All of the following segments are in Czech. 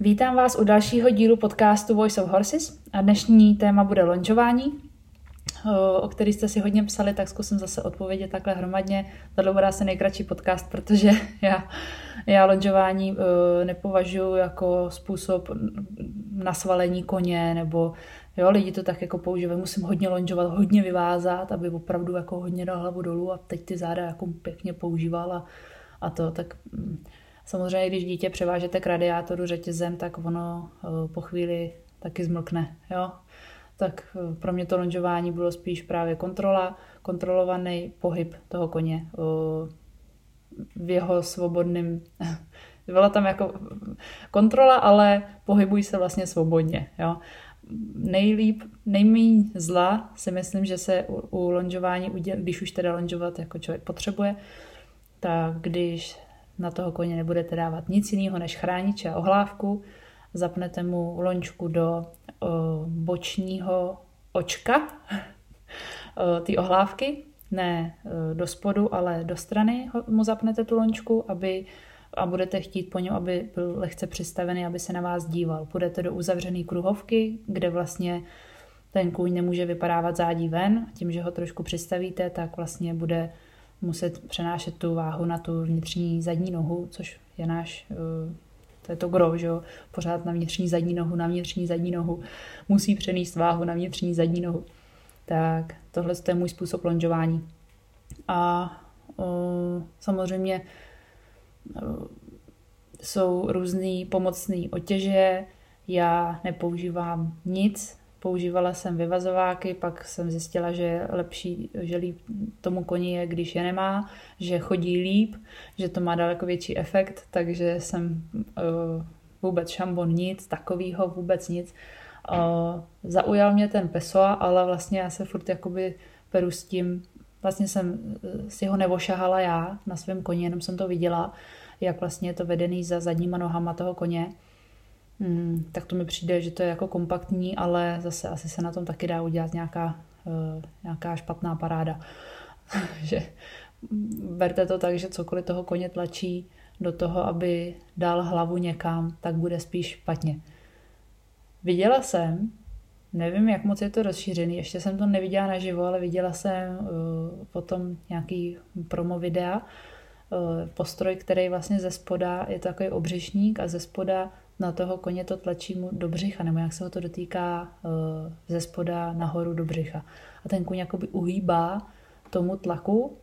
Vítám vás u dalšího dílu podcastu Voice of Horses a dnešní téma bude lonžování, o který jste si hodně psali, tak zkusím zase odpovědět takhle hromadně. Tohle bude asi nejkratší podcast, protože já, já lonžování nepovažuji jako způsob nasvalení koně nebo Jo, lidi to tak jako používají, musím hodně lonžovat, hodně vyvázat, aby opravdu jako hodně dal hlavu dolů a teď ty záda jako pěkně používal a, a to, tak mm, samozřejmě, když dítě převážete k radiátoru řetězem, tak ono uh, po chvíli taky zmlkne, jo. Tak uh, pro mě to lonžování bylo spíš právě kontrola, kontrolovaný pohyb toho koně uh, v jeho svobodným byla tam jako kontrola, ale pohybují se vlastně svobodně. Jo nejlíp, nejméně zla si myslím, že se u, u lonžování když už teda lonžovat jako člověk potřebuje, tak když na toho koně nebudete dávat nic jiného než chrániče a ohlávku, zapnete mu lončku do o, bočního očka ty ohlávky, ne do spodu, ale do strany mu zapnete tu lončku, aby a budete chtít po něm, aby byl lehce přistavený, aby se na vás díval. Půjdete do uzavřené kruhovky, kde vlastně ten kůň nemůže vypadávat zádí ven. Tím, že ho trošku přistavíte, tak vlastně bude muset přenášet tu váhu na tu vnitřní zadní nohu, což je náš, eh, to je to gro, že jo? pořád na vnitřní zadní nohu, na vnitřní zadní nohu, musí přenést váhu na vnitřní zadní nohu. Tak tohle je můj způsob lonžování. A o, samozřejmě jsou různý pomocný otěže, já nepoužívám nic, používala jsem vyvazováky, pak jsem zjistila, že je lepší, že líp tomu koni je, když je nemá, že chodí líp, že to má daleko větší efekt, takže jsem uh, vůbec šambon nic, takovýho vůbec nic. Uh, zaujal mě ten Pessoa, ale vlastně já se furt jakoby peru s tím, vlastně jsem si ho nevošahala já na svém koni, jenom jsem to viděla jak vlastně je to vedený za zadníma nohama toho koně, hmm, tak to mi přijde, že to je jako kompaktní, ale zase asi se na tom taky dá udělat nějaká, uh, nějaká špatná paráda. že berte to tak, že cokoliv toho koně tlačí do toho, aby dal hlavu někam, tak bude spíš špatně. Viděla jsem, nevím, jak moc je to rozšířený, ještě jsem to neviděla naživo, ale viděla jsem uh, potom nějaký promo videa, Eh, postroj, který vlastně ze spoda je takový obřešník a ze spoda na toho koně to tlačí mu do břicha, nebo jak se ho to dotýká eh, ze spoda nahoru do břicha. A ten kůň jakoby uhýbá tomu tlaku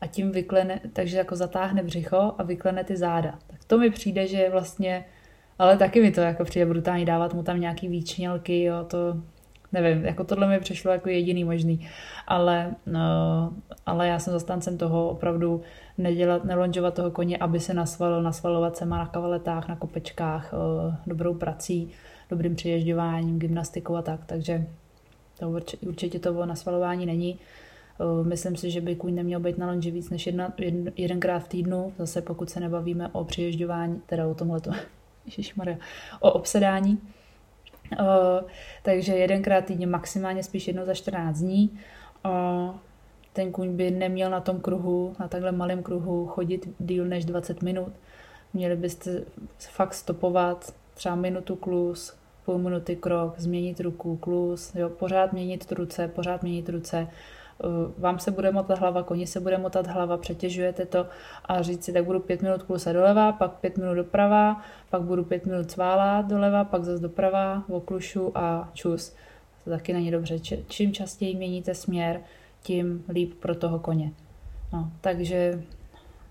a tím vyklene, takže jako zatáhne břicho a vyklene ty záda. Tak to mi přijde, že vlastně, ale taky mi to jako přijde brutální dávat mu tam nějaký výčnělky, jo, to nevím, jako tohle mi přišlo jako jediný možný, ale, no, ale já jsem zastáncem toho opravdu nedělat, nelonžovat toho koně, aby se nasvalil, nasvalovat se má na kavaletách, na kopečkách, eh, dobrou prací, dobrým přiježďováním, gymnastikou a tak, takže to určitě, to o nasvalování není. Eh, myslím si, že by kůň neměl být na lonži víc než jedna, jeden, jedenkrát v týdnu, zase pokud se nebavíme o přiježďování, teda o ježišmarja, o obsedání. Uh, takže jedenkrát týdně, maximálně spíš jednou za 14 dní. Uh, ten kůň by neměl na tom kruhu, na takhle malém kruhu chodit díl než 20 minut. Měli byste fakt stopovat třeba minutu klus, půl minuty krok, změnit ruku, klus, jo, pořád měnit ruce, pořád měnit ruce. Uh, vám se bude motat hlava, koni se bude motat hlava, přetěžujete to a říct si, tak budu pět minut klusa doleva, pak pět minut doprava, pak budu pět minut cválat doleva, pak zase doprava, oklušu a čus. To taky není dobře. Čím častěji měníte směr, tím líp pro toho koně. No, takže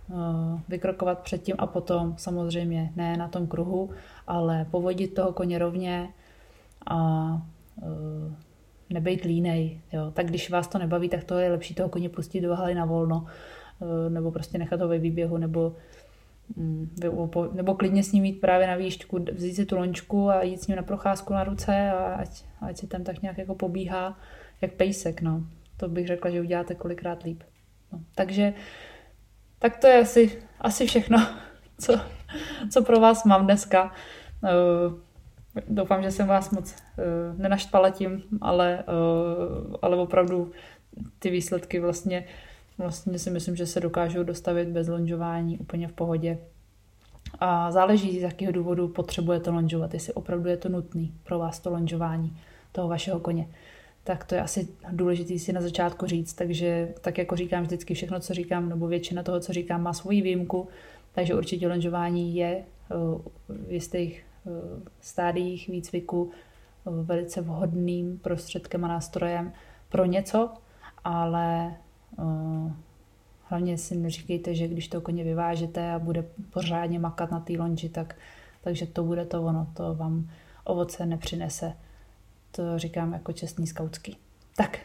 uh, vykrokovat předtím a potom samozřejmě ne na tom kruhu, ale povodit toho koně rovně a uh, nebejt línej. Jo. Tak když vás to nebaví, tak to je lepší toho koně pustit do haly na volno, uh, nebo prostě nechat ho ve výběhu, nebo mm, nebo klidně s ním jít právě na výšku, vzít si tu lončku a jít s ním na procházku na ruce a ať, ať si tam tak nějak jako pobíhá, jak pejsek, no to bych řekla, že uděláte kolikrát líp. No, takže tak to je asi, asi všechno, co, co pro vás mám dneska. Doufám, že jsem vás moc uh, nenaštvala tím, ale, uh, ale opravdu ty výsledky vlastně, vlastně si myslím, že se dokážou dostavit bez lonžování úplně v pohodě. A záleží, z jakého důvodu potřebujete lonžovat, jestli opravdu je to nutný pro vás to lonžování toho vašeho koně. Tak to je asi důležité si na začátku říct, takže tak jako říkám vždycky, všechno, co říkám, nebo většina toho, co říkám, má svoji výjimku, takže určitě lonžování je v jistých eh, stádiích výcviku eh, velice vhodným prostředkem a nástrojem pro něco, ale hlavně si neříkejte, že když to koně vyvážete a bude pořádně makat na té lonži, tak, takže to bude to ono, to vám ovoce nepřinese. To říkám jako čestný skautský. Tak,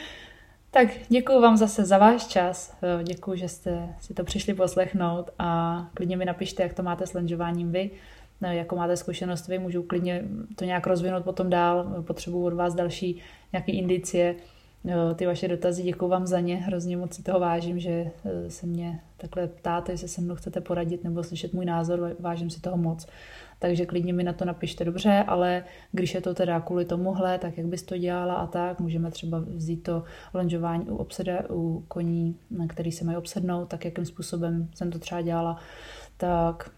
tak děkuji vám zase za váš čas, děkuji, že jste si to přišli poslechnout a klidně mi napište, jak to máte s lenžováním vy, jako máte zkušenost vy, můžu klidně to nějak rozvinout potom dál, potřebuji od vás další nějaké indicie, ty vaše dotazy, děkuji vám za ně, hrozně moc si toho vážím, že eh, se mě takhle ptáte, jestli se mnou chcete poradit nebo slyšet můj názor, vážím si toho moc. Takže klidně mi na to napište dobře, ale když je to teda kvůli tomuhle, tak jak bys to dělala a tak, můžeme třeba vzít to lonžování u obsede, u koní, na který se mají obsednout, tak jakým způsobem jsem to třeba dělala, tak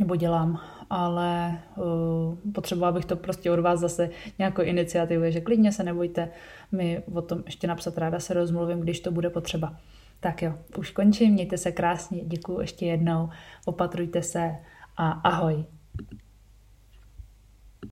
nebo dělám, ale uh, potřebovala bych to prostě od vás zase nějakou iniciativu, že klidně se nebojte mi o tom ještě napsat, ráda se rozmluvím, když to bude potřeba. Tak jo, už končím, mějte se krásně, děkuji ještě jednou, opatrujte se a ahoj.